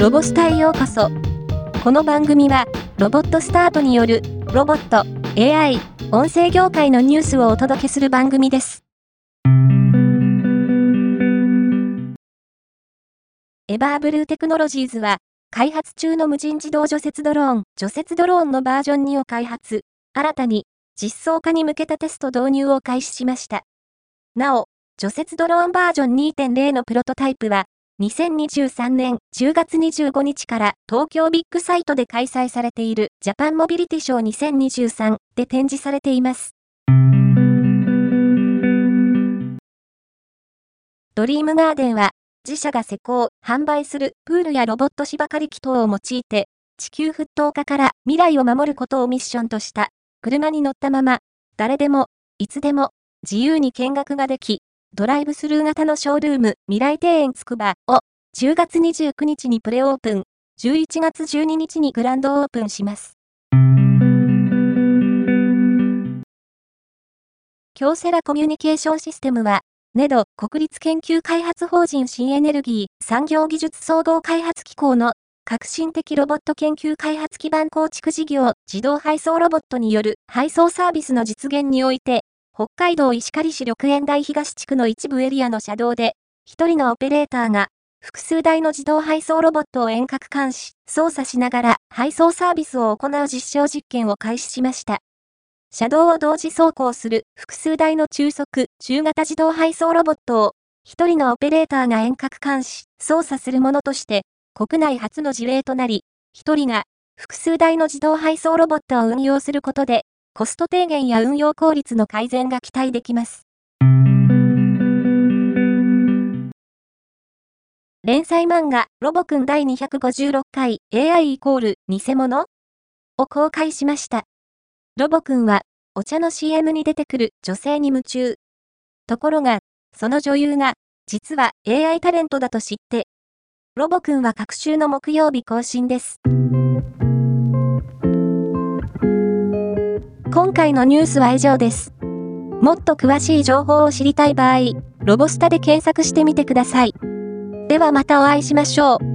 ロボスタへようこそ。この番組は、ロボットスタートによる、ロボット、AI、音声業界のニュースをお届けする番組です。エバーブルーテクノロジーズは、開発中の無人自動除雪ドローン、除雪ドローンのバージョン2を開発、新たに、実装化に向けたテスト導入を開始しました。なお、除雪ドローンバージョン2.0のプロトタイプは、2023年10月25日から東京ビッグサイトで開催されているジャパンモビリティショー2023で展示されています。ドリームガーデンは自社が施工、販売するプールやロボット芝刈り機等を用いて地球沸騰化から未来を守ることをミッションとした車に乗ったまま誰でもいつでも自由に見学ができドライブスルー型のショールーム未来庭園つくばを10月29日にプレオープン、11月12日にグランドオープンします。京セラコミュニケーションシステムは、ネド国立研究開発法人新エネルギー産業技術総合開発機構の革新的ロボット研究開発基盤構築事業自動配送ロボットによる配送サービスの実現において北海道石狩市緑園台東地区の一部エリアの車道で、一人のオペレーターが、複数台の自動配送ロボットを遠隔監視、操作しながら配送サービスを行う実証実験を開始しました。車道を同時走行する複数台の中速、中型自動配送ロボットを、一人のオペレーターが遠隔監視、操作するものとして、国内初の事例となり、一人が複数台の自動配送ロボットを運用することで、コスト低減や運用効率の改善が期待できます。連載漫画、ロボくん第256回 AI イコール偽物を公開しました。ロボくんは、お茶の CM に出てくる女性に夢中。ところが、その女優が、実は AI タレントだと知って、ロボくんは各週の木曜日更新です。今回のニュースは以上です。もっと詳しい情報を知りたい場合、ロボスタで検索してみてください。ではまたお会いしましょう。